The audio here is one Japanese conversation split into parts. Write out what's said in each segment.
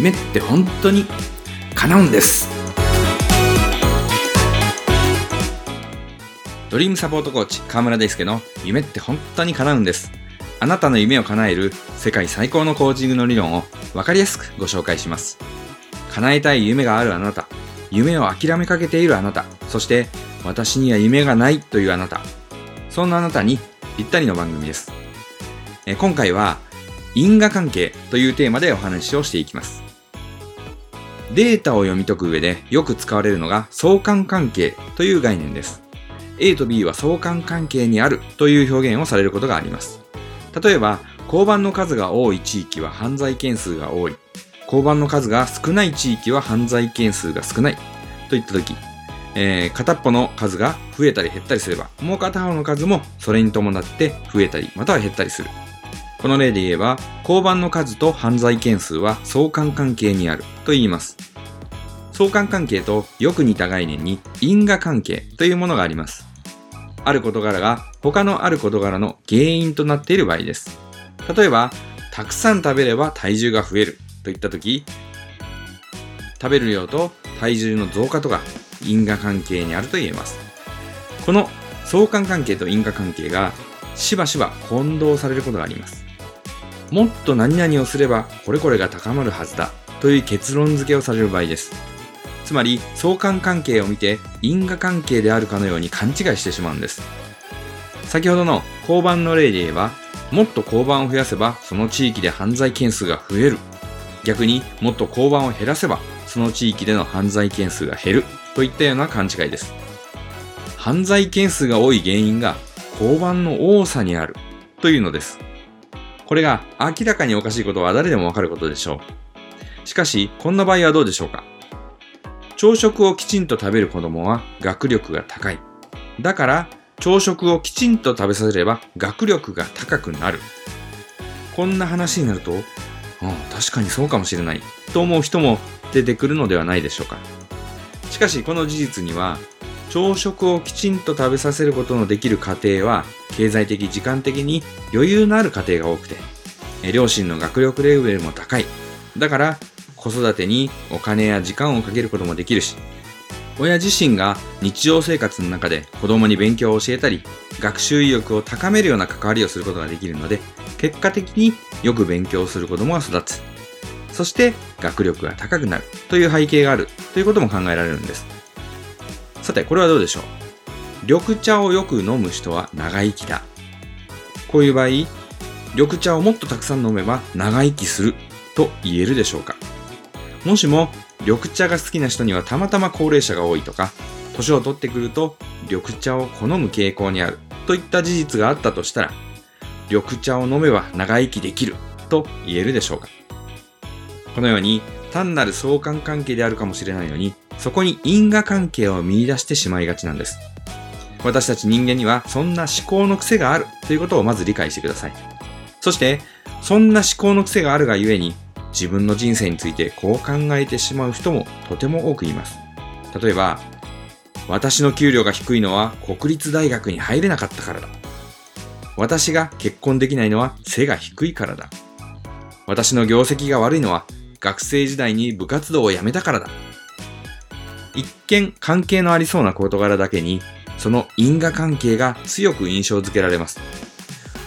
夢って本当に叶うんです。ドリームサポートコーチ河村大輔の夢って本当に叶うんです。あなたの夢を叶える世界最高のコーチングの理論を分かりやすくご紹介します。叶えたい夢があるあなた。夢を諦めかけているあなた。そして私には夢がないというあなた。そんなあなたにぴったりの番組です。え今回は因果関係というテーマでお話をしていきます。データを読み解く上でよく使われるのが相関関係という概念です。A と B は相関関係にあるという表現をされることがあります。例えば、交番の数が多い地域は犯罪件数が多い。交番の数が少ない地域は犯罪件数が少ない。といったとき、えー、片っぽの数が増えたり減ったりすれば、もう片方の数もそれに伴って増えたり、または減ったりする。この例で言えば、交番の数と犯罪件数は相関関係にあると言います。相関関係とよく似た概念に因果関係というものがあります。ある事柄が他のある事柄の原因となっている場合です。例えば、たくさん食べれば体重が増えるといったとき、食べる量と体重の増加とか因果関係にあると言えます。この相関関係と因果関係がしばしば混同されることがあります。もっと何々をすればこれこれが高まるはずだという結論付けをされる場合です。つまり相関関係を見て因果関係であるかのように勘違いしてしまうんです。先ほどの交番の例で言えば、もっと交番を増やせばその地域で犯罪件数が増える。逆にもっと交番を減らせばその地域での犯罪件数が減るといったような勘違いです。犯罪件数が多い原因が交番の多さにあるというのです。これが明らかにおかしいことは誰でもわかることでしょう。しかし、こんな場合はどうでしょうか？朝食をきちんと食べる子供は学力が高い。だから、朝食をきちんと食べさせれば学力が高くなる。こんな話になると、ああ、確かにそうかもしれない。と思う人も出てくるのではないでしょうか。しかし、この事実には、朝食をきちんと食べさせることのできる家庭は、経済的、時間的に余裕のある家庭が多くて、両親の学力レベルも高い。だから、子育てにお金や時間をかけることもできるし、親自身が日常生活の中で子供に勉強を教えたり、学習意欲を高めるような関わりをすることができるので、結果的によく勉強する子供が育つ。そして学力が高くなるという背景があるということも考えられるんです。さて、これはどうでしょう？緑茶をよく飲む人は長生きだ。こういう場合、緑茶をもっとたくさん飲めば長生きすると言えるでしょうかもしも緑茶が好きな人にはたまたま高齢者が多いとか、年を取ってくると緑茶を好む傾向にあるといった事実があったとしたら、緑茶を飲めば長生きできると言えるでしょうかこのように単なる相関関係であるかもしれないのに、そこに因果関係を見出してしまいがちなんです。私たち人間にはそんな思考の癖があるということをまず理解してください。そして、そんな思考の癖があるがゆえに、自分の人生についてこう考えてしまう人もとても多くいます。例えば、私の給料が低いのは国立大学に入れなかったからだ。私が結婚できないのは背が低いからだ。私の業績が悪いのは学生時代に部活動を辞めたからだ。一見関係のありそうな事柄だけに、その因果関係が強く印象づけられます。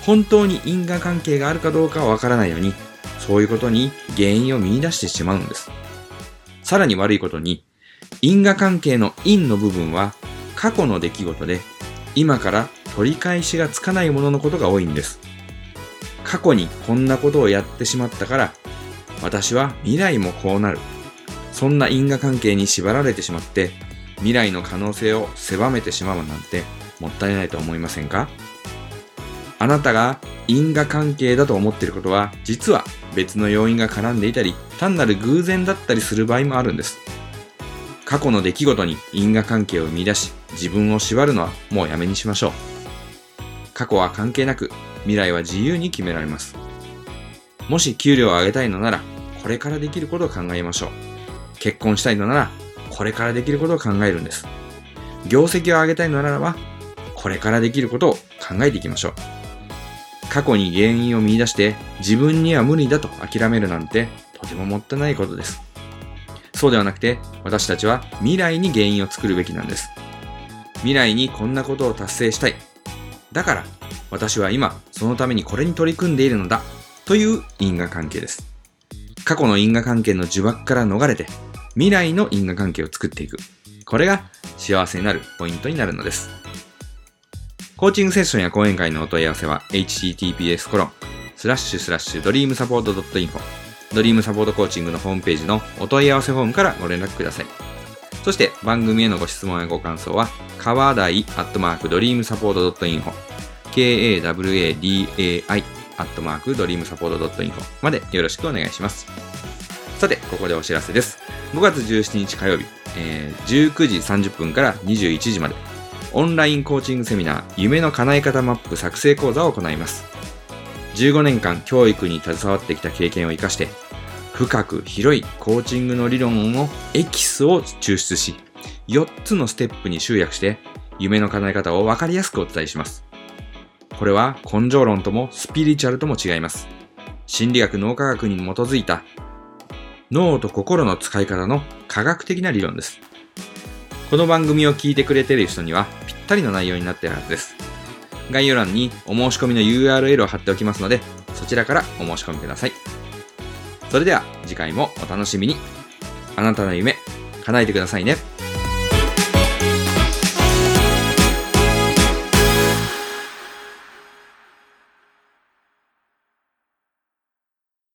本当に因果関係があるかどうかはわからないのに、そういうことに原因を見出してしまうんです。さらに悪いことに、因果関係の因の部分は過去の出来事で、今から取り返しがつかないもののことが多いんです。過去にこんなことをやってしまったから、私は未来もこうなる。そんな因果関係に縛られてしまって、未来の可能性を狭めてしまうなんてもったいないと思いませんか？あなたが因果関係だと思っていることは、実は別の要因が絡んでいたり、単なる偶然だったりする場合もあるんです。過去の出来事に因果関係を生み出し、自分を縛るのはもうやめにしましょう。過去は関係なく、未来は自由に決められます。もし給料を上げたいのなら、これからできることを考えましょう。結婚したいのなら、これからできることを考えるんです。業績を上げたいのならば、これからできることを考えていきましょう。過去に原因を見出して自分には無理だと諦めるなんてとてももったいないことです。そうではなくて、私たちは未来に原因を作るべきなんです。未来にこんなことを達成したい。だから、私は今、そのためにこれに取り組んでいるのだ。という因果関係です。過去の因果関係の呪縛から逃れて、未来の因果関係を作っていく。これが幸せになるポイントになるのです。コーチングセッションや講演会のお問い合わせは https コロンスラッシュスラッシュドリームサポート .info ドリームサポートコーチングのホームページのお問い合わせフォームからご連絡ください。そして番組へのご質問やご感想は、川台アットマークドリームサポート .info kawadai アットマークドリームサポート .info までよろしくお願いします。さて、ここでお知らせです。5月17日火曜日、えー、19時30分から21時まで、オンラインコーチングセミナー、夢の叶え方マップ作成講座を行います。15年間教育に携わってきた経験を活かして、深く広いコーチングの理論をエキスを抽出し、4つのステップに集約して、夢の叶え方をわかりやすくお伝えします。これは根性論ともスピリチュアルとも違います。心理学脳科学に基づいた脳と心の使い方の科学的な理論です。この番組を聞いてくれてる人にはぴったりの内容になっているはずです。概要欄にお申し込みの URL を貼っておきますので、そちらからお申し込みください。それでは次回もお楽しみに。あなたの夢、叶えてくださいね。